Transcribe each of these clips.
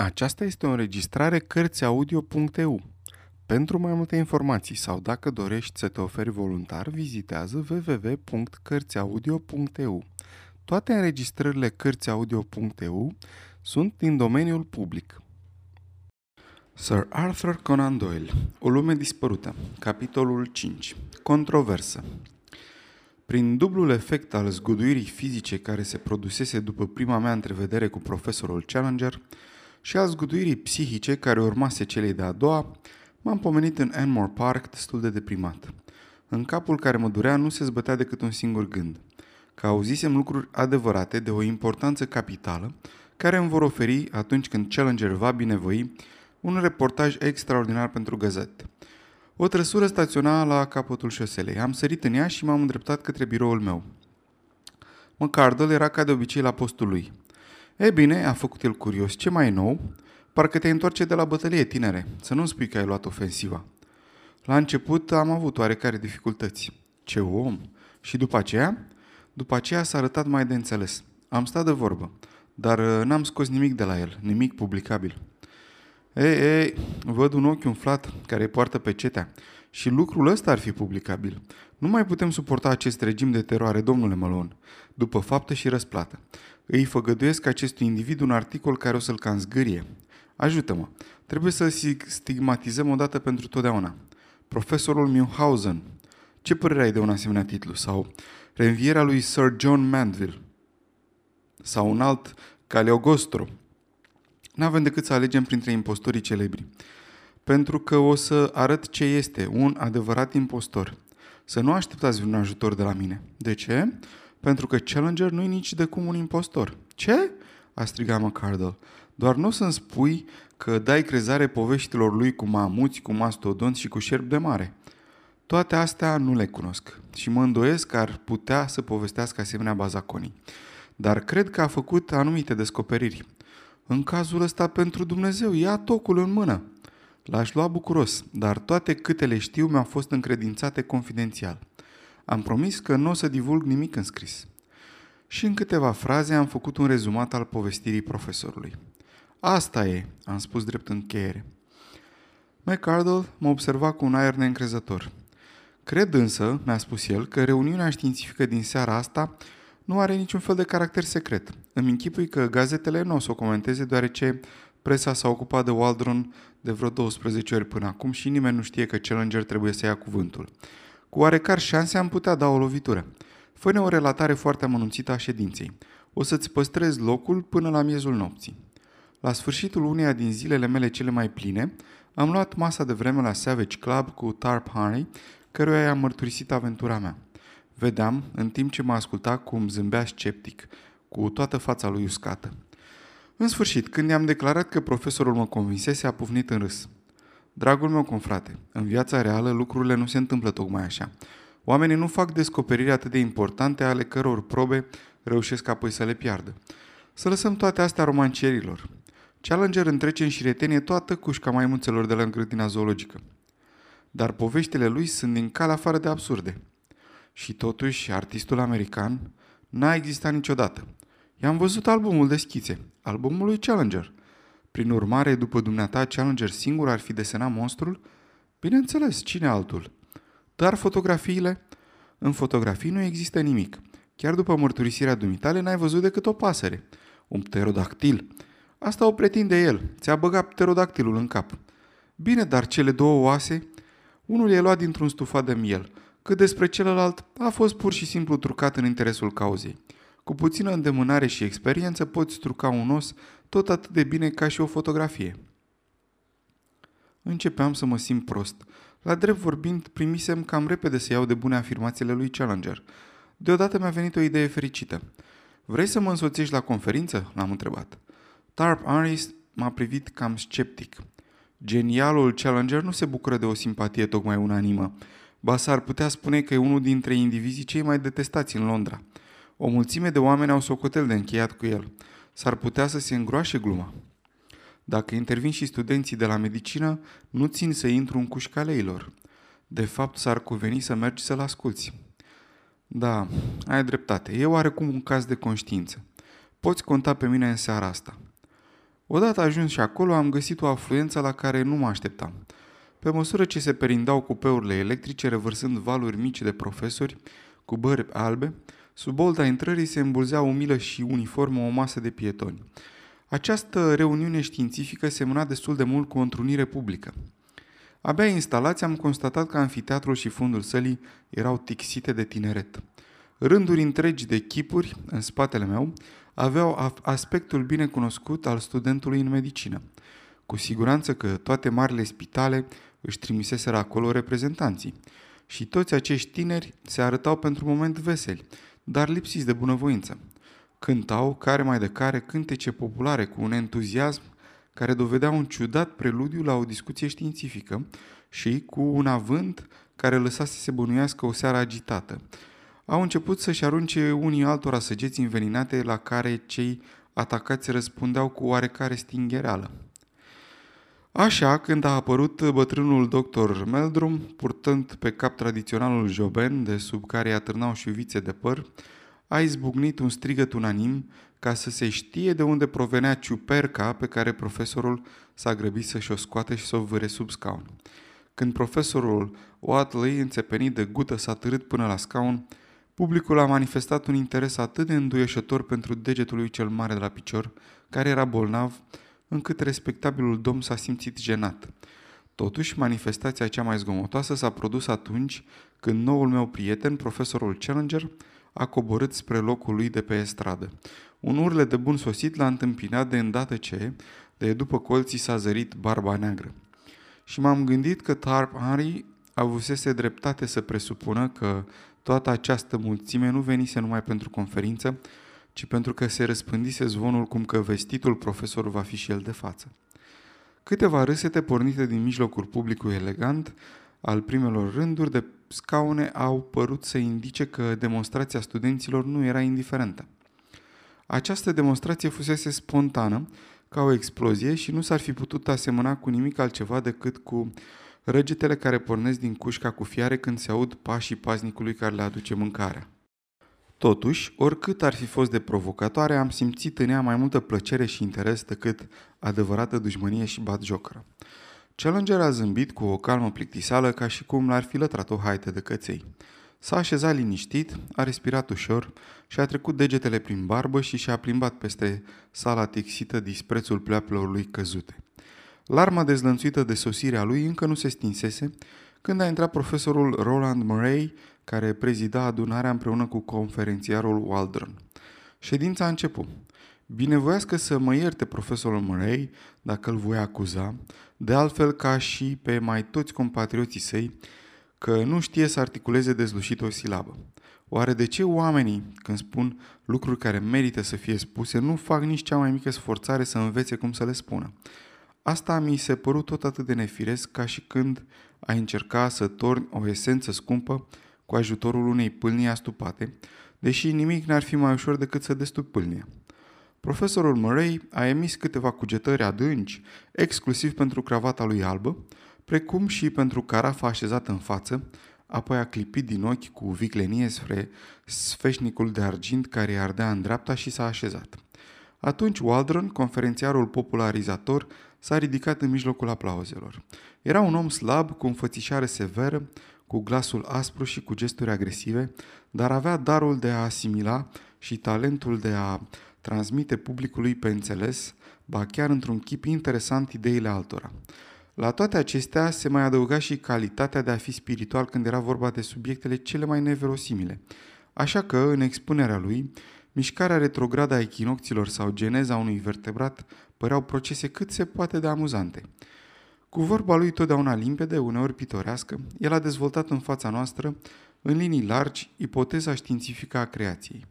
Aceasta este o înregistrare Cărțiaudio.eu. Pentru mai multe informații sau dacă dorești să te oferi voluntar, vizitează www.cărțiaudio.eu. Toate înregistrările Cărțiaudio.eu sunt din domeniul public. Sir Arthur Conan Doyle, O lume dispărută, capitolul 5, Controversă. Prin dublul efect al zguduirii fizice care se produsese după prima mea întrevedere cu profesorul Challenger, și al zguduirii psihice care urmase celei de-a doua, m-am pomenit în Enmore Park destul de deprimat. În capul care mă durea nu se zbătea decât un singur gând, că auzisem lucruri adevărate de o importanță capitală, care îmi vor oferi, atunci când Challenger va binevoi, un reportaj extraordinar pentru gazetă. O trăsură staționa la capătul șoselei. Am sărit în ea și m-am îndreptat către biroul meu. McCardle era ca de obicei la postul lui. E bine, a făcut el curios, ce mai e nou? Parcă te întoarce de la bătălie, tinere, să nu spui că ai luat ofensiva. La început am avut oarecare dificultăți. Ce om! Și după aceea? După aceea s-a arătat mai de înțeles. Am stat de vorbă, dar uh, n-am scos nimic de la el, nimic publicabil. Ei, ei, văd un ochi umflat care poartă pe cetea și lucrul ăsta ar fi publicabil. Nu mai putem suporta acest regim de teroare, domnule Malone, după faptă și răsplată. Îi făgăduiesc acestui individ un articol care o să-l cam zgârie. Ajută-mă. Trebuie să stigmatizăm odată pentru totdeauna. Profesorul Milhausen. Ce părere ai de un asemenea titlu? Sau Reînvierea lui Sir John Mandeville? Sau un alt Caleogostro? N-avem decât să alegem printre impostorii celebri. Pentru că o să arăt ce este un adevărat impostor. Să nu așteptați un ajutor de la mine. De ce? Pentru că Challenger nu e nici de cum un impostor. Ce? a strigat McCardle. Doar nu o să-mi spui că dai crezare poveștilor lui cu mamuți, cu mastodonți și cu șerp de mare. Toate astea nu le cunosc și mă îndoiesc că ar putea să povestească asemenea bazaconii. Dar cred că a făcut anumite descoperiri. În cazul ăsta, pentru Dumnezeu, ia tocul în mână. L-aș lua bucuros, dar toate câte le știu mi-au fost încredințate confidențial. Am promis că nu o să divulg nimic în scris. Și în câteva fraze am făcut un rezumat al povestirii profesorului. Asta e, am spus drept încheiere. McCardle mă observa cu un aer neîncrezător. Cred însă, mi-a spus el, că reuniunea științifică din seara asta nu are niciun fel de caracter secret. Îmi închipui că gazetele nu o să o comenteze deoarece presa s-a ocupat de Waldron de vreo 12 ori până acum și nimeni nu știe că Challenger trebuie să ia cuvântul. Cu oarecare șanse am putea da o lovitură. fă o relatare foarte amănunțită a ședinței. O să-ți păstrez locul până la miezul nopții. La sfârșitul uneia din zilele mele cele mai pline, am luat masa de vreme la Savage Club cu Tarp Harney, căruia i-am mărturisit aventura mea. Vedeam, în timp ce mă asculta, cum zâmbea sceptic, cu toată fața lui uscată. În sfârșit, când i-am declarat că profesorul mă convinsese, a pufnit în râs. Dragul meu confrate, în viața reală lucrurile nu se întâmplă tocmai așa. Oamenii nu fac descoperiri atât de importante ale căror probe reușesc apoi să le piardă. Să lăsăm toate astea romancierilor. Challenger întrece în șiretenie toată cușca maimuțelor de la grădina zoologică. Dar poveștile lui sunt din cal afară de absurde. Și totuși, artistul american n-a existat niciodată. I-am văzut albumul de schițe, albumul lui Challenger – prin urmare, după dumneata, Challenger singur ar fi desenat monstrul? Bineînțeles, cine altul? Dar fotografiile? În fotografii nu există nimic. Chiar după mărturisirea dumitale n-ai văzut decât o pasăre. Un pterodactil. Asta o pretinde el. Ți-a băgat pterodactilul în cap. Bine, dar cele două oase? Unul e luat dintr-un stufat de miel, cât despre celălalt a fost pur și simplu trucat în interesul cauzei. Cu puțină îndemânare și experiență poți truca un os tot atât de bine ca și o fotografie. Începeam să mă simt prost. La drept vorbind, primisem cam repede să iau de bune afirmațiile lui Challenger. Deodată mi-a venit o idee fericită. Vrei să mă însoțești la conferință?" l-am întrebat. Tarp Aris m-a privit cam sceptic. Genialul Challenger nu se bucură de o simpatie tocmai unanimă. Ba s-ar putea spune că e unul dintre indivizii cei mai detestați în Londra. O mulțime de oameni au socotel de încheiat cu el s-ar putea să se îngroașe gluma. Dacă intervin și studenții de la medicină, nu țin să intru în cușca leilor. De fapt, s-ar cuveni să mergi să-l asculți. Da, ai dreptate. E oarecum un caz de conștiință. Poți conta pe mine în seara asta. Odată ajuns și acolo, am găsit o afluență la care nu mă așteptam. Pe măsură ce se perindau cupeurile electrice, revărsând valuri mici de profesori, cu bărbi albe, sub bolta intrării se îmbulzea umilă și uniformă o masă de pietoni. Această reuniune științifică semna destul de mult cu o întrunire publică. Abia instalați am constatat că anfiteatrul și fundul sălii erau tixite de tineret. Rânduri întregi de chipuri în spatele meu aveau aspectul bine cunoscut al studentului în medicină. Cu siguranță că toate marile spitale își trimiseseră acolo reprezentanții. Și toți acești tineri se arătau pentru moment veseli, dar lipsiți de bunăvoință. Cântau, care mai de care, cântece populare cu un entuziasm care dovedea un ciudat preludiu la o discuție științifică și cu un avânt care lăsa să se bănuiască o seară agitată. Au început să-și arunce unii altora săgeți înveninate la care cei atacați răspundeau cu oarecare stinghereală. Așa, când a apărut bătrânul doctor Meldrum, purtând pe cap tradiționalul joben de sub care atârnau șuvițe de păr, a izbucnit un strigăt unanim ca să se știe de unde provenea ciuperca pe care profesorul s-a grăbit să-și o scoate și să o vâre sub scaun. Când profesorul Watley, înțepenit de gută, s-a târât până la scaun, publicul a manifestat un interes atât de înduieșător pentru degetul lui cel mare de la picior, care era bolnav, încât respectabilul domn s-a simțit jenat. Totuși, manifestația cea mai zgomotoasă s-a produs atunci când noul meu prieten, profesorul Challenger, a coborât spre locul lui de pe stradă. Un urle de bun sosit l-a întâmpinat de îndată ce, de după colții s-a zărit barba neagră. Și m-am gândit că Tarp Harry avusese dreptate să presupună că toată această mulțime nu venise numai pentru conferință, ci pentru că se răspândise zvonul cum că vestitul profesor va fi și el de față. Câteva râsete pornite din mijlocul publicului elegant al primelor rânduri de scaune au părut să indice că demonstrația studenților nu era indiferentă. Această demonstrație fusese spontană, ca o explozie și nu s-ar fi putut asemăna cu nimic altceva decât cu răgetele care pornesc din cușca cu fiare când se aud pașii paznicului care le aduce mâncarea. Totuși, oricât ar fi fost de provocatoare, am simțit în ea mai multă plăcere și interes decât adevărată dușmănie și batjocără. Challenger a zâmbit cu o calmă plictisală ca și cum l-ar fi lătrat o haită de căței. S-a așezat liniștit, a respirat ușor și a trecut degetele prin barbă și și-a plimbat peste sala tixită disprețul pleoapelor lui căzute. Larma dezlănțuită de sosirea lui încă nu se stinsese când a intrat profesorul Roland Murray, care prezida adunarea împreună cu conferențiarul Waldron. Ședința a început. Binevoiască să mă ierte profesorul Murray dacă îl voi acuza, de altfel ca și pe mai toți compatrioții săi, că nu știe să articuleze dezlușit o silabă. Oare de ce oamenii, când spun lucruri care merită să fie spuse, nu fac nici cea mai mică sforțare să învețe cum să le spună? Asta mi se părut tot atât de nefiresc ca și când ai încerca să torni o esență scumpă cu ajutorul unei pâlnii astupate, deși nimic n-ar fi mai ușor decât să destupi pâlnia. Profesorul Murray a emis câteva cugetări adânci, exclusiv pentru cravata lui albă, precum și pentru carafa așezată în față, apoi a clipit din ochi cu viclenie spre sfeșnicul de argint care îi ardea în dreapta și s-a așezat. Atunci Waldron, conferențiarul popularizator, s-a ridicat în mijlocul aplauzelor. Era un om slab, cu înfățișare severă, cu glasul aspru și cu gesturi agresive, dar avea darul de a asimila și talentul de a transmite publicului pe înțeles, ba chiar într-un chip interesant ideile altora. La toate acestea se mai adăuga și calitatea de a fi spiritual când era vorba de subiectele cele mai neverosimile. Așa că, în expunerea lui, mișcarea retrogradă a echinocților sau geneza unui vertebrat păreau procese cât se poate de amuzante. Cu vorba lui totdeauna limpede, uneori pitorească, el a dezvoltat în fața noastră, în linii largi, ipoteza științifică a creației.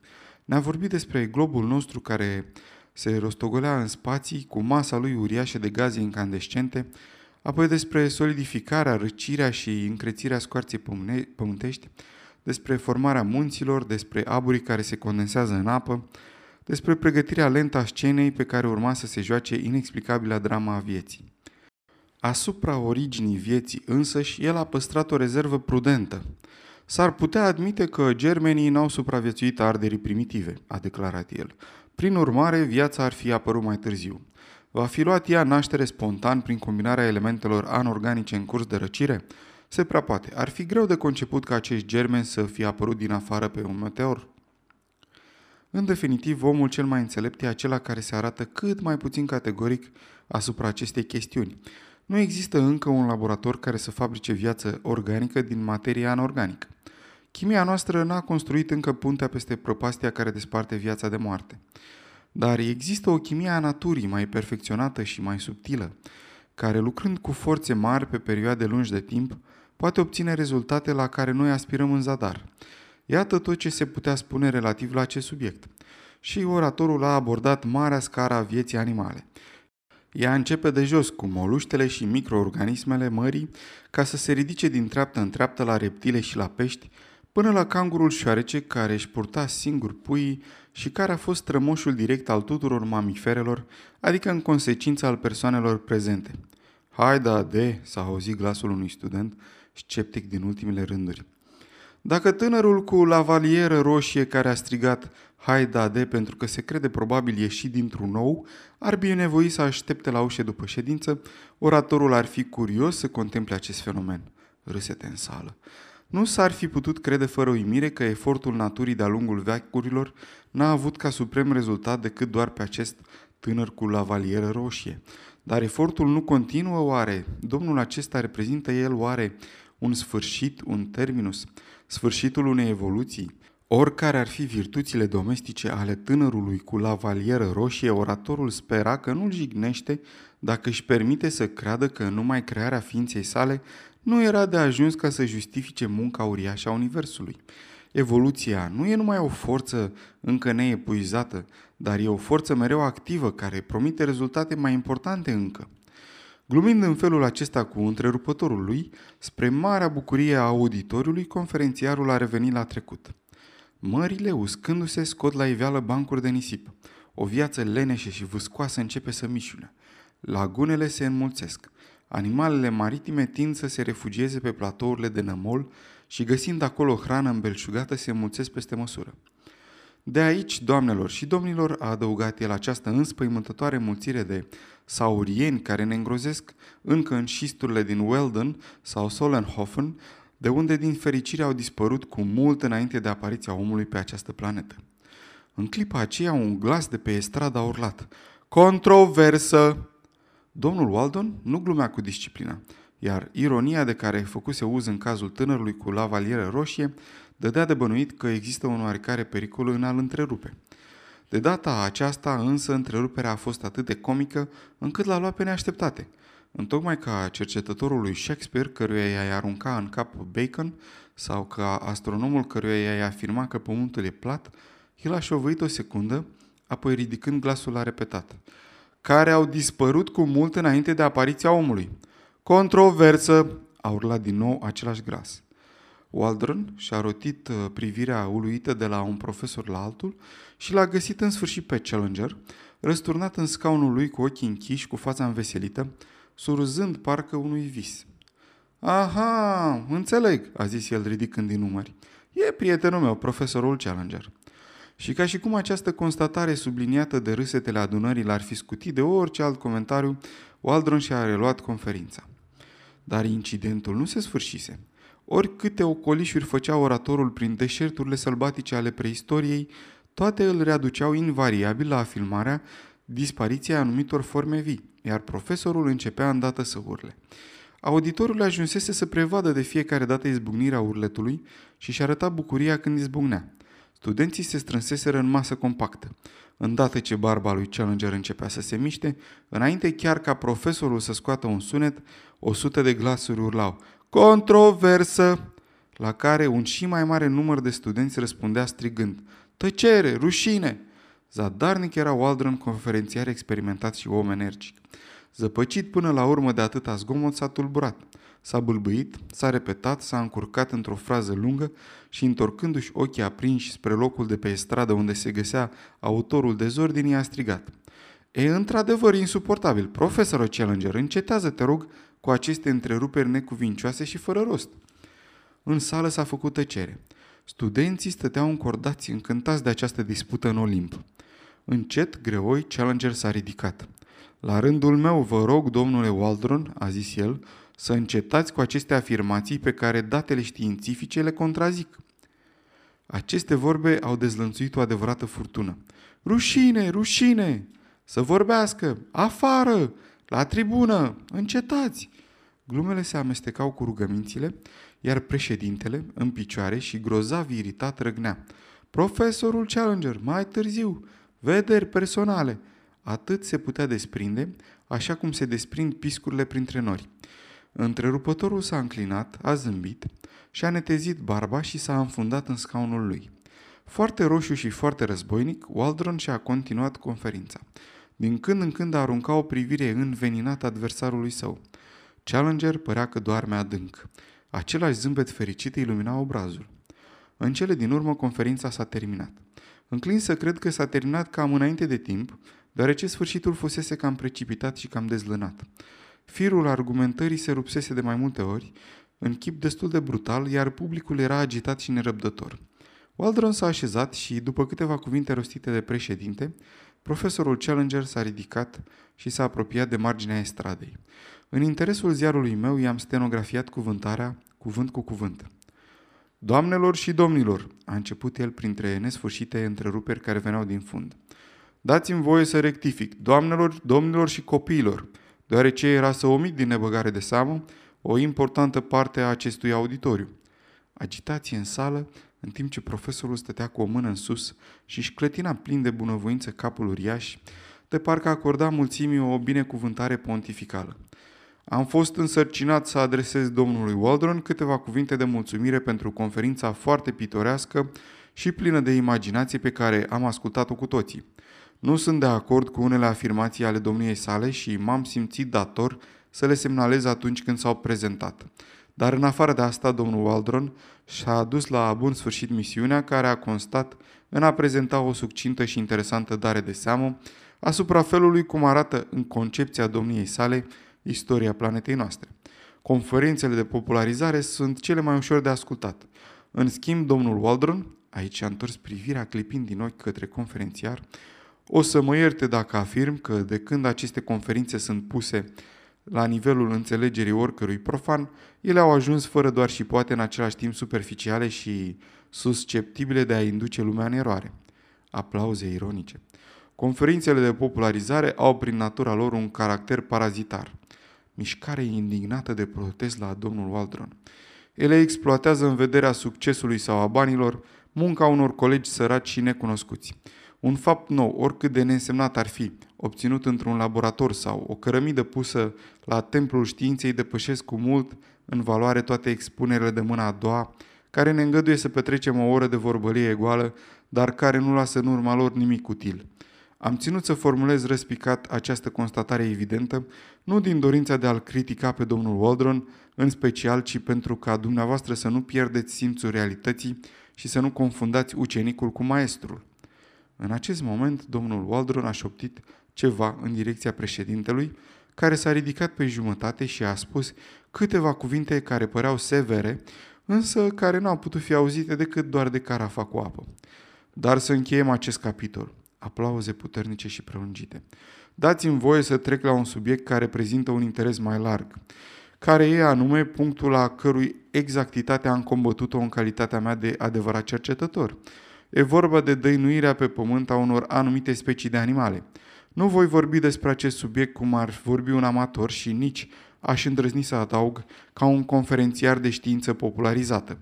Ne-a vorbit despre globul nostru care se rostogolea în spații cu masa lui uriașă de gaze incandescente, apoi despre solidificarea, răcirea și încrețirea scoarței pământești, despre formarea munților, despre aburii care se condensează în apă, despre pregătirea lentă a scenei pe care urma să se joace inexplicabila drama a vieții. Asupra originii vieții însăși, el a păstrat o rezervă prudentă. S-ar putea admite că germenii n-au supraviețuit arderii primitive, a declarat el. Prin urmare, viața ar fi apărut mai târziu. Va fi luat ea naștere spontan prin combinarea elementelor anorganice în curs de răcire? Se prea poate. Ar fi greu de conceput ca acești germeni să fie apărut din afară pe un meteor. În definitiv, omul cel mai înțelept e acela care se arată cât mai puțin categoric asupra acestei chestiuni. Nu există încă un laborator care să fabrice viață organică din materie anorganică. Chimia noastră n-a construit încă puntea peste prăpastia care desparte viața de moarte. Dar există o chimie a naturii mai perfecționată și mai subtilă, care lucrând cu forțe mari pe perioade lungi de timp, poate obține rezultate la care noi aspirăm în zadar. Iată tot ce se putea spune relativ la acest subiect. Și oratorul a abordat marea scara a vieții animale. Ea începe de jos cu moluștele și microorganismele mării ca să se ridice din treaptă în treaptă la reptile și la pești, până la cangurul șoarece care își purta singur puii și care a fost strămoșul direct al tuturor mamiferelor, adică în consecință al persoanelor prezente. Hai da, de, s-a auzit glasul unui student, sceptic din ultimele rânduri. Dacă tânărul cu lavalieră roșie care a strigat Hai da, de, pentru că se crede probabil ieșit dintr-un nou, ar binevoi să aștepte la ușe după ședință, oratorul ar fi curios să contemple acest fenomen. Râsete în sală. Nu s-ar fi putut crede fără uimire că efortul naturii de-a lungul veacurilor n-a avut ca suprem rezultat decât doar pe acest tânăr cu lavalieră roșie. Dar efortul nu continuă oare? Domnul acesta reprezintă el oare un sfârșit, un terminus, sfârșitul unei evoluții? Oricare ar fi virtuțile domestice ale tânărului cu lavalieră roșie, oratorul spera că nu jignește dacă își permite să creadă că numai crearea ființei sale nu era de ajuns ca să justifice munca uriașă a Universului. Evoluția nu e numai o forță încă neepuizată, dar e o forță mereu activă care promite rezultate mai importante încă. Glumind în felul acesta cu întrerupătorul lui, spre marea bucurie a auditoriului, conferențiarul a revenit la trecut. Mările, uscându-se, scot la iveală bancuri de nisip. O viață leneșe și vâscoasă începe să mișune. Lagunele se înmulțesc. Animalele maritime tind să se refugieze pe platourile de nămol și găsind acolo hrană îmbelșugată se mulțesc peste măsură. De aici, doamnelor și domnilor, a adăugat el această înspăimântătoare mulțire de saurieni care ne îngrozesc încă în șisturile din Weldon sau Solenhofen, de unde din fericire au dispărut cu mult înainte de apariția omului pe această planetă. În clipa aceea, un glas de pe estrada a urlat. Controversă! Domnul Waldon nu glumea cu disciplina, iar ironia de care făcuse uz în cazul tânărului cu lavalieră roșie dădea de bănuit că există un oarecare pericol în a-l întrerupe. De data aceasta însă întreruperea a fost atât de comică încât l-a luat pe neașteptate. Întocmai ca cercetătorul lui Shakespeare căruia i-a arunca în cap Bacon sau ca astronomul căruia i-a afirma că pământul e plat, el a șovăit o secundă, apoi ridicând glasul a repetat – care au dispărut cu mult înainte de apariția omului. Controversă, a urlat din nou același glas. Waldron și-a rotit uh, privirea uluită de la un profesor la altul și l-a găsit în sfârșit pe Challenger, răsturnat în scaunul lui cu ochii închiși, cu fața înveselită, surzând parcă unui vis. Aha, înțeleg, a zis el ridicând din numări. E prietenul meu, profesorul Challenger. Și ca și cum această constatare subliniată de râsetele adunării l-ar fi scutit de orice alt comentariu, Waldron și-a reluat conferința. Dar incidentul nu se sfârșise. Oricâte ocolișuri făcea oratorul prin deșerturile sălbatice ale preistoriei, toate îl readuceau invariabil la afilmarea dispariției anumitor forme vii, iar profesorul începea îndată să urle. Auditorul ajunsese să prevadă de fiecare dată izbucnirea urletului și și arăta bucuria când izbucnea. Studenții se strânseseră în masă compactă. Îndată ce barba lui Challenger începea să se miște, înainte chiar ca profesorul să scoată un sunet, o sută de glasuri urlau Controversă! La care un și mai mare număr de studenți răspundea strigând Tăcere! Rușine! Zadarnic era Waldron, conferențiar experimentat și om energic. Zăpăcit până la urmă de atâta zgomot, s-a tulburat. S-a bâlbâit, s-a repetat, s-a încurcat într-o frază lungă și întorcându-și ochii aprinși spre locul de pe stradă unde se găsea autorul dezordinii, a strigat. E într-adevăr insuportabil. Profesorul Challenger, încetează, te rog, cu aceste întreruperi necuvincioase și fără rost. În sală s-a făcut tăcere. Studenții stăteau încordați, încântați de această dispută în Olimp. Încet, greoi, Challenger s-a ridicat. La rândul meu vă rog, domnule Waldron, a zis el, să încetați cu aceste afirmații pe care datele științifice le contrazic. Aceste vorbe au dezlănțuit o adevărată furtună. Rușine, rușine! Să vorbească! Afară! La tribună! Încetați! Glumele se amestecau cu rugămințile, iar președintele, în picioare și grozav iritat, răgnea. Profesorul Challenger, mai târziu, vederi personale. Atât se putea desprinde, așa cum se desprind piscurile printre nori. Întrerupătorul s-a înclinat, a zâmbit și-a netezit barba și s-a înfundat în scaunul lui. Foarte roșu și foarte războinic, Waldron și-a continuat conferința. Din când în când arunca o privire înveninată adversarului său. Challenger părea că doarme adânc. Același zâmbet fericit ilumina obrazul. În cele din urmă, conferința s-a terminat. Înclin să cred că s-a terminat cam înainte de timp, deoarece sfârșitul fusese cam precipitat și cam dezlănat. Firul argumentării se rupsese de mai multe ori, în chip destul de brutal, iar publicul era agitat și nerăbdător. Waldron s-a așezat și, după câteva cuvinte rostite de președinte, profesorul Challenger s-a ridicat și s-a apropiat de marginea estradei. În interesul ziarului meu i-am stenografiat cuvântarea, cuvânt cu cuvânt. Doamnelor și domnilor, a început el printre nesfârșite întreruperi care veneau din fund. Dați-mi voie să rectific, doamnelor, domnilor și copiilor, deoarece era să omit din nebăgare de seamă o importantă parte a acestui auditoriu. Agitație în sală, în timp ce profesorul stătea cu o mână în sus și își clătina plin de bunăvoință capul uriaș, de parcă acorda mulțimii o binecuvântare pontificală. Am fost însărcinat să adresez domnului Waldron câteva cuvinte de mulțumire pentru conferința foarte pitorească și plină de imaginație pe care am ascultat-o cu toții. Nu sunt de acord cu unele afirmații ale domniei sale și m-am simțit dator să le semnalez atunci când s-au prezentat. Dar în afară de asta, domnul Waldron și-a adus la bun sfârșit misiunea care a constat în a prezenta o succintă și interesantă dare de seamă asupra felului cum arată în concepția domniei sale istoria planetei noastre. Conferințele de popularizare sunt cele mai ușor de ascultat. În schimb, domnul Waldron, aici a întors privirea clipind din ochi către conferențiar, o să mă ierte dacă afirm că de când aceste conferințe sunt puse la nivelul înțelegerii oricărui profan, ele au ajuns fără doar și poate în același timp superficiale și susceptibile de a induce lumea în eroare. Aplauze ironice. Conferințele de popularizare au prin natura lor un caracter parazitar. Mișcare indignată de protest la domnul Waldron. Ele exploatează în vederea succesului sau a banilor munca unor colegi săraci și necunoscuți. Un fapt nou, oricât de neînsemnat ar fi, obținut într-un laborator sau o cărămidă pusă la templul științei depășesc cu mult în valoare toate expunerile de mâna a doua, care ne îngăduie să petrecem o oră de vorbălie egoală, dar care nu lasă în urma lor nimic util. Am ținut să formulez răspicat această constatare evidentă, nu din dorința de a-l critica pe domnul Waldron, în special, ci pentru ca dumneavoastră să nu pierdeți simțul realității și să nu confundați ucenicul cu maestrul. În acest moment, domnul Waldron a șoptit ceva în direcția președintelui, care s-a ridicat pe jumătate și a spus câteva cuvinte care păreau severe, însă care nu au putut fi auzite decât doar de carafa cu apă. Dar să încheiem acest capitol. Aplauze puternice și prelungite. Dați-mi voie să trec la un subiect care prezintă un interes mai larg, care e anume punctul la cărui exactitate am combătut-o în calitatea mea de adevărat cercetător. E vorba de dăinuirea pe pământ a unor anumite specii de animale. Nu voi vorbi despre acest subiect cum ar vorbi un amator și nici aș îndrăzni să adaug ca un conferențiar de știință popularizată.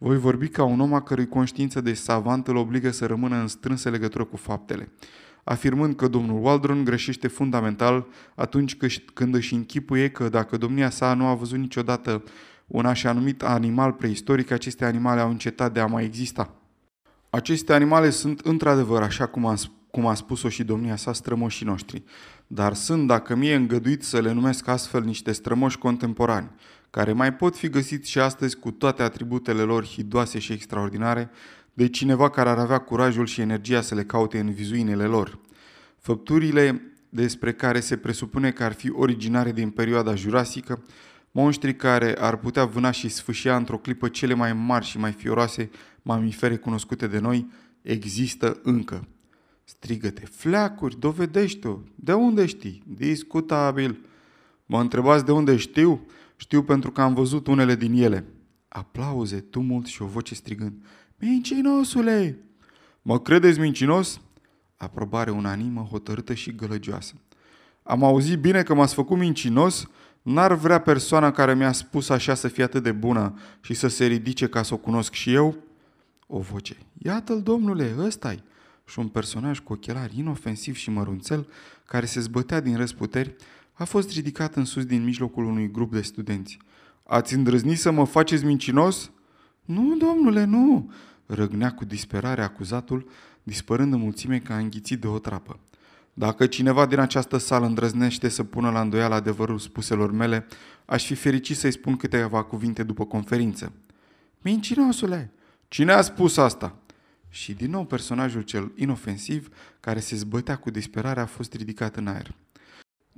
Voi vorbi ca un om a cărui conștiință de savant îl obligă să rămână în strânsă legătură cu faptele, afirmând că domnul Waldron greșește fundamental atunci când își închipuie că dacă domnia sa nu a văzut niciodată un așa numit animal preistoric, aceste animale au încetat de a mai exista. Aceste animale sunt într-adevăr, așa cum a, cum a spus-o și domnia sa, strămoșii noștri, dar sunt, dacă mi-e îngăduit să le numesc astfel, niște strămoși contemporani, care mai pot fi găsiți și astăzi cu toate atributele lor hidoase și extraordinare de cineva care ar avea curajul și energia să le caute în vizuinele lor. Făpturile despre care se presupune că ar fi originare din perioada jurasică, monștri care ar putea vâna și sfâșia într-o clipă cele mai mari și mai fioroase mamifere cunoscute de noi, există încă. Strigăte, fleacuri, dovedește-o. De unde știi? Discutabil. Mă întrebați de unde știu? Știu pentru că am văzut unele din ele. Aplauze, tumult și o voce strigând. Mincinosule! Mă credeți mincinos? Aprobare unanimă, hotărâtă și gălăgioasă. Am auzit bine că m-ați făcut mincinos? N-ar vrea persoana care mi-a spus așa să fie atât de bună și să se ridice ca să o cunosc și eu? O voce. Iată-l, domnule, ăsta-i. Și un personaj cu ochelari inofensiv și mărunțel, care se zbătea din răsputeri, a fost ridicat în sus din mijlocul unui grup de studenți. Ați îndrăznit să mă faceți mincinos? Nu, domnule, nu, răgnea cu disperare acuzatul, dispărând în mulțime ca înghițit de o trapă. Dacă cineva din această sală îndrăznește să pună la îndoială adevărul spuselor mele, aș fi fericit să-i spun câteva cuvinte după conferință. Mincinosule, cine a spus asta? Și din nou personajul cel inofensiv, care se zbătea cu disperare, a fost ridicat în aer.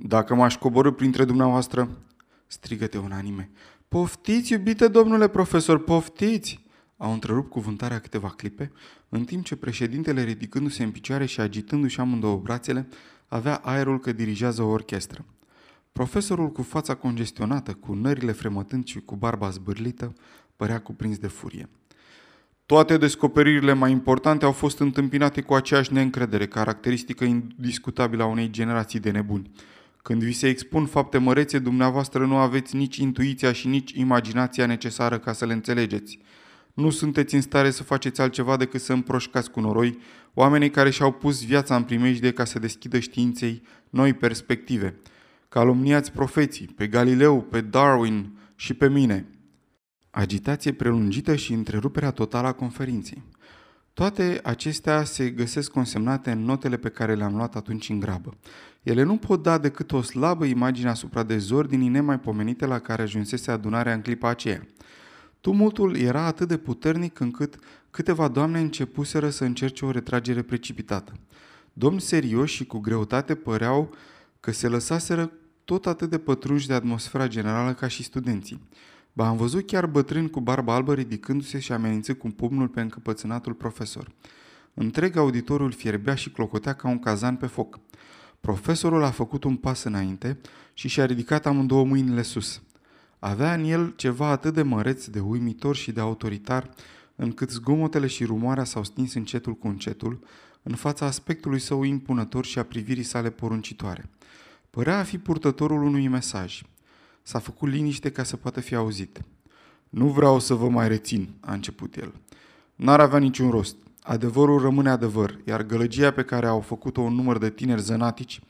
Dacă m-aș coborâ printre dumneavoastră, strigăte unanime. Poftiți, iubite domnule profesor, poftiți! Au întrerupt cuvântarea câteva clipe, în timp ce președintele, ridicându-se în picioare și agitându-și amândouă brațele, avea aerul că dirigează o orchestră. Profesorul cu fața congestionată, cu nările fremătând și cu barba zbârlită, părea cuprins de furie. Toate descoperirile mai importante au fost întâmpinate cu aceeași neîncredere, caracteristică indiscutabilă a unei generații de nebuni. Când vi se expun fapte mărețe, dumneavoastră nu aveți nici intuiția și nici imaginația necesară ca să le înțelegeți. Nu sunteți în stare să faceți altceva decât să împroșcați cu noroi oamenii care și-au pus viața în primejde ca să deschidă științei noi perspective. Calumniați profeții, pe Galileu, pe Darwin și pe mine. Agitație prelungită și întreruperea totală a conferinței. Toate acestea se găsesc consemnate în notele pe care le-am luat atunci în grabă. Ele nu pot da decât o slabă imagine asupra dezordinii nemaipomenite la care ajunsese adunarea în clipa aceea. Tumultul era atât de puternic încât câteva doamne începuseră să încerce o retragere precipitată. Domni serioși și cu greutate păreau că se lăsaseră tot atât de pătrunși de atmosfera generală ca și studenții. Ba am văzut chiar bătrâni cu barba albă ridicându-se și amenințând cu pumnul pe încăpățânatul profesor. Întreg auditorul fierbea și clocotea ca un cazan pe foc. Profesorul a făcut un pas înainte și și-a ridicat amândouă mâinile sus. Avea în el ceva atât de măreț, de uimitor și de autoritar, încât zgomotele și rumoarea s-au stins încetul cu încetul, în fața aspectului său impunător și a privirii sale poruncitoare. Părea a fi purtătorul unui mesaj. S-a făcut liniște ca să poată fi auzit. Nu vreau să vă mai rețin, a început el. N-ar avea niciun rost. Adevărul rămâne adevăr, iar gălăgia pe care au făcut-o un număr de tineri zănatici,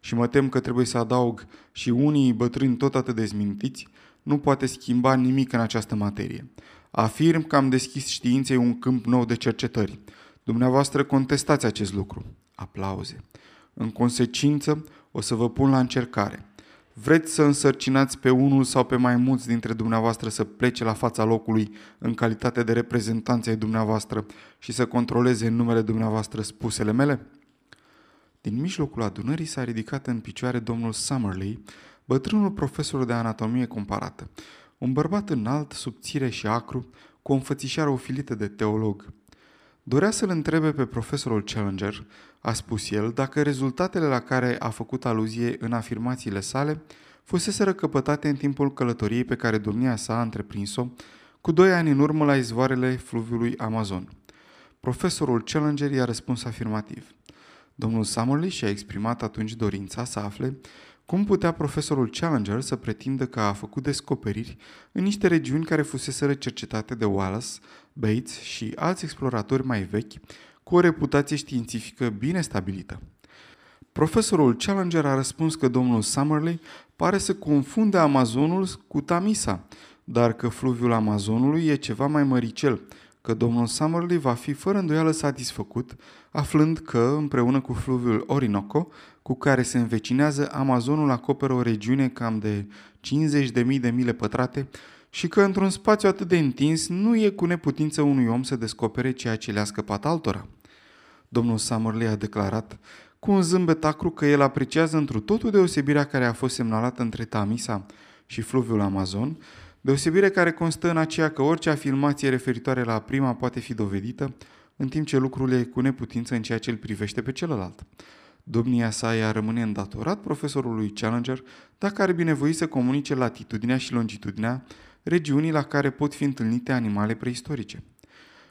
și mă tem că trebuie să adaug și unii bătrâni tot atât de zmintiți, nu poate schimba nimic în această materie. Afirm că am deschis științei un câmp nou de cercetări. Dumneavoastră contestați acest lucru. Aplauze. În consecință, o să vă pun la încercare. Vreți să însărcinați pe unul sau pe mai mulți dintre dumneavoastră să plece la fața locului în calitate de reprezentanți ai dumneavoastră și să controleze în numele dumneavoastră spusele mele? Din mijlocul adunării s-a ridicat în picioare domnul Summerlee, bătrânul profesor de anatomie comparată, un bărbat înalt, subțire și acru, cu o înfățișare ofilită de teolog. Dorea să-l întrebe pe profesorul Challenger, a spus el, dacă rezultatele la care a făcut aluzie în afirmațiile sale fusese răcăpătate în timpul călătoriei pe care domnia sa a întreprins-o cu doi ani în urmă la izvoarele fluviului Amazon. Profesorul Challenger i-a răspuns afirmativ. Domnul Summerlee și-a exprimat atunci dorința să afle cum putea profesorul Challenger să pretindă că a făcut descoperiri în niște regiuni care fuseseră cercetate de Wallace, Bates și alți exploratori mai vechi, cu o reputație științifică bine stabilită? Profesorul Challenger a răspuns că domnul Summerley pare să confunde Amazonul cu Tamisa, dar că fluviul Amazonului e ceva mai măricel – că domnul Summerlee va fi fără îndoială satisfăcut, aflând că, împreună cu fluviul Orinoco, cu care se învecinează, Amazonul acoperă o regiune cam de 50.000 de mile pătrate și că într-un spațiu atât de întins nu e cu neputință unui om să descopere ceea ce le-a scăpat altora. Domnul Summerlee a declarat cu un zâmbet acru că el apreciază întru totul deosebirea care a fost semnalată între Tamisa și fluviul Amazon Deosebire care constă în aceea că orice afirmație referitoare la prima poate fi dovedită, în timp ce lucrul e cu neputință în ceea ce îl privește pe celălalt. Domnia sa ea rămâne îndatorat profesorului Challenger dacă ar binevoi să comunice latitudinea și longitudinea regiunii la care pot fi întâlnite animale preistorice.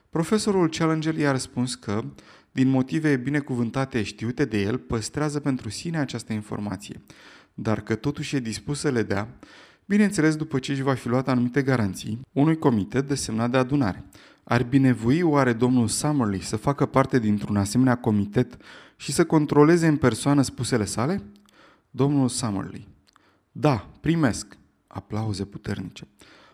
Profesorul Challenger i-a răspuns că, din motive binecuvântate știute de el, păstrează pentru sine această informație, dar că totuși e dispus să le dea, bineînțeles după ce își va fi luat anumite garanții, unui comitet desemnat de adunare. Ar binevoi oare domnul Summerlee să facă parte dintr-un asemenea comitet și să controleze în persoană spusele sale? Domnul Summerlee. Da, primesc. Aplauze puternice.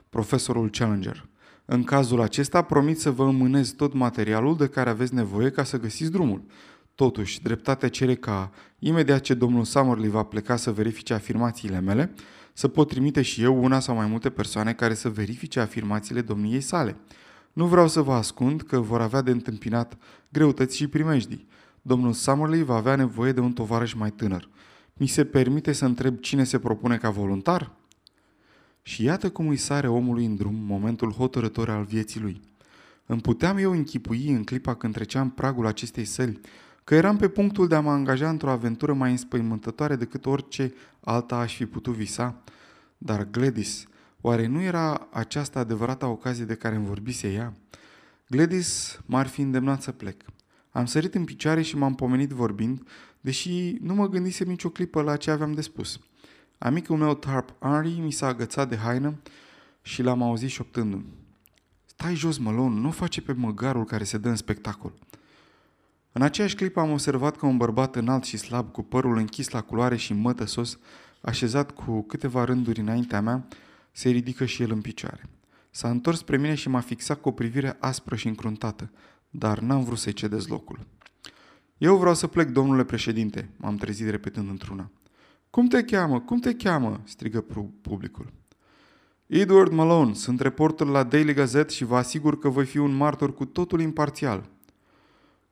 Profesorul Challenger. În cazul acesta, promit să vă îmânez tot materialul de care aveți nevoie ca să găsiți drumul. Totuși, dreptatea cere ca, imediat ce domnul Summerlee va pleca să verifice afirmațiile mele, să pot trimite și eu una sau mai multe persoane care să verifice afirmațiile domniei sale. Nu vreau să vă ascund că vor avea de întâmpinat greutăți și primejdii. Domnul Summerlee va avea nevoie de un tovarăș mai tânăr. Mi se permite să întreb cine se propune ca voluntar? Și iată cum îi sare omului în drum momentul hotărător al vieții lui. Îmi puteam eu închipui în clipa când treceam pragul acestei săli că eram pe punctul de a mă angaja într-o aventură mai înspăimântătoare decât orice alta aș fi putut visa. Dar Gladys, oare nu era aceasta adevărata ocazie de care îmi vorbise ea? Gladys m-ar fi îndemnat să plec. Am sărit în picioare și m-am pomenit vorbind, deși nu mă gândisem nicio clipă la ce aveam de spus. Amicul meu Tarp Henry mi s-a agățat de haină și l-am auzit șoptându-mi. Stai jos, Malone, nu face pe măgarul care se dă în spectacol. În aceeași clipă am observat că un bărbat înalt și slab, cu părul închis la culoare și mătăsos, așezat cu câteva rânduri înaintea mea, se ridică și el în picioare. S-a întors spre mine și m-a fixat cu o privire aspră și încruntată, dar n-am vrut să-i cedez locul. Eu vreau să plec, domnule președinte, m-am trezit repetând într-una. Cum te cheamă? Cum te cheamă? strigă publicul. Edward Malone, sunt reporter la Daily Gazette și vă asigur că voi fi un martor cu totul imparțial.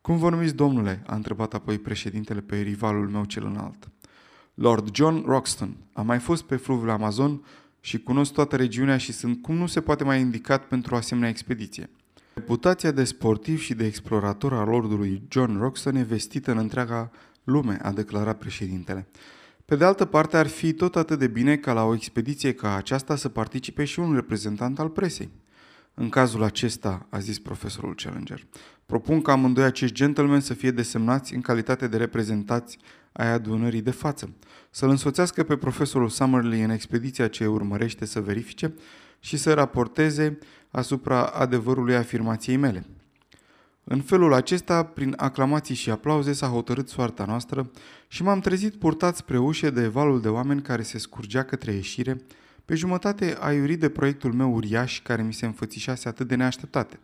Cum vă numiți, domnule? a întrebat apoi președintele pe rivalul meu cel înalt. Lord John Roxton. Am mai fost pe fluviul Amazon și cunosc toată regiunea și sunt cum nu se poate mai indicat pentru o asemenea expediție. Reputația de sportiv și de explorator al lordului John Roxton e vestită în întreaga lume, a declarat președintele. Pe de altă parte, ar fi tot atât de bine ca la o expediție ca aceasta să participe și un reprezentant al presei. În cazul acesta, a zis profesorul Challenger, propun ca amândoi acești gentlemen să fie desemnați în calitate de reprezentanți ai adunării de față, să-l însoțească pe profesorul Summerlee în expediția ce urmărește să verifice și să raporteze asupra adevărului afirmației mele. În felul acesta, prin aclamații și aplauze, s-a hotărât soarta noastră și m-am trezit purtat spre ușe de valul de oameni care se scurgea către ieșire, pe jumătate aiurit de proiectul meu uriaș care mi se înfățișase atât de neașteptate.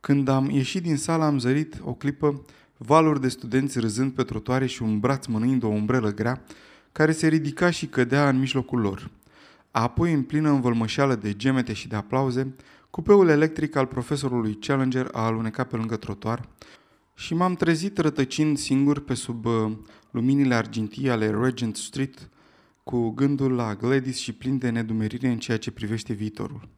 Când am ieșit din sală am zărit o clipă valuri de studenți râzând pe trotuare și un braț mânuind o umbrelă grea care se ridica și cădea în mijlocul lor. Apoi, în plină învălmășeală de gemete și de aplauze, cupeul electric al profesorului Challenger a alunecat pe lângă trotuar și m-am trezit rătăcind singur pe sub uh, luminile argintii ale Regent Street, cu gândul la Gladys și plin de nedumerire în ceea ce privește viitorul.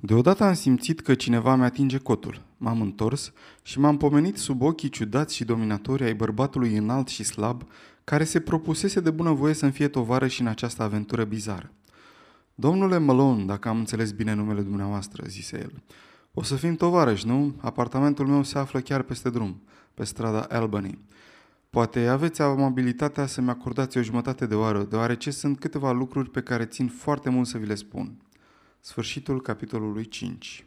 Deodată am simțit că cineva mi-atinge cotul. M-am întors și m-am pomenit sub ochii ciudați și dominatori ai bărbatului înalt și slab, care se propusese de bunăvoie să-mi fie tovarăș și în această aventură bizară. Domnule Malone, dacă am înțeles bine numele dumneavoastră, zise el, o să fim tovarăși, nu? Apartamentul meu se află chiar peste drum, pe strada Albany. Poate aveți amabilitatea să-mi acordați o jumătate de oră, deoarece sunt câteva lucruri pe care țin foarte mult să vi le spun. Sfârșitul capitolului 5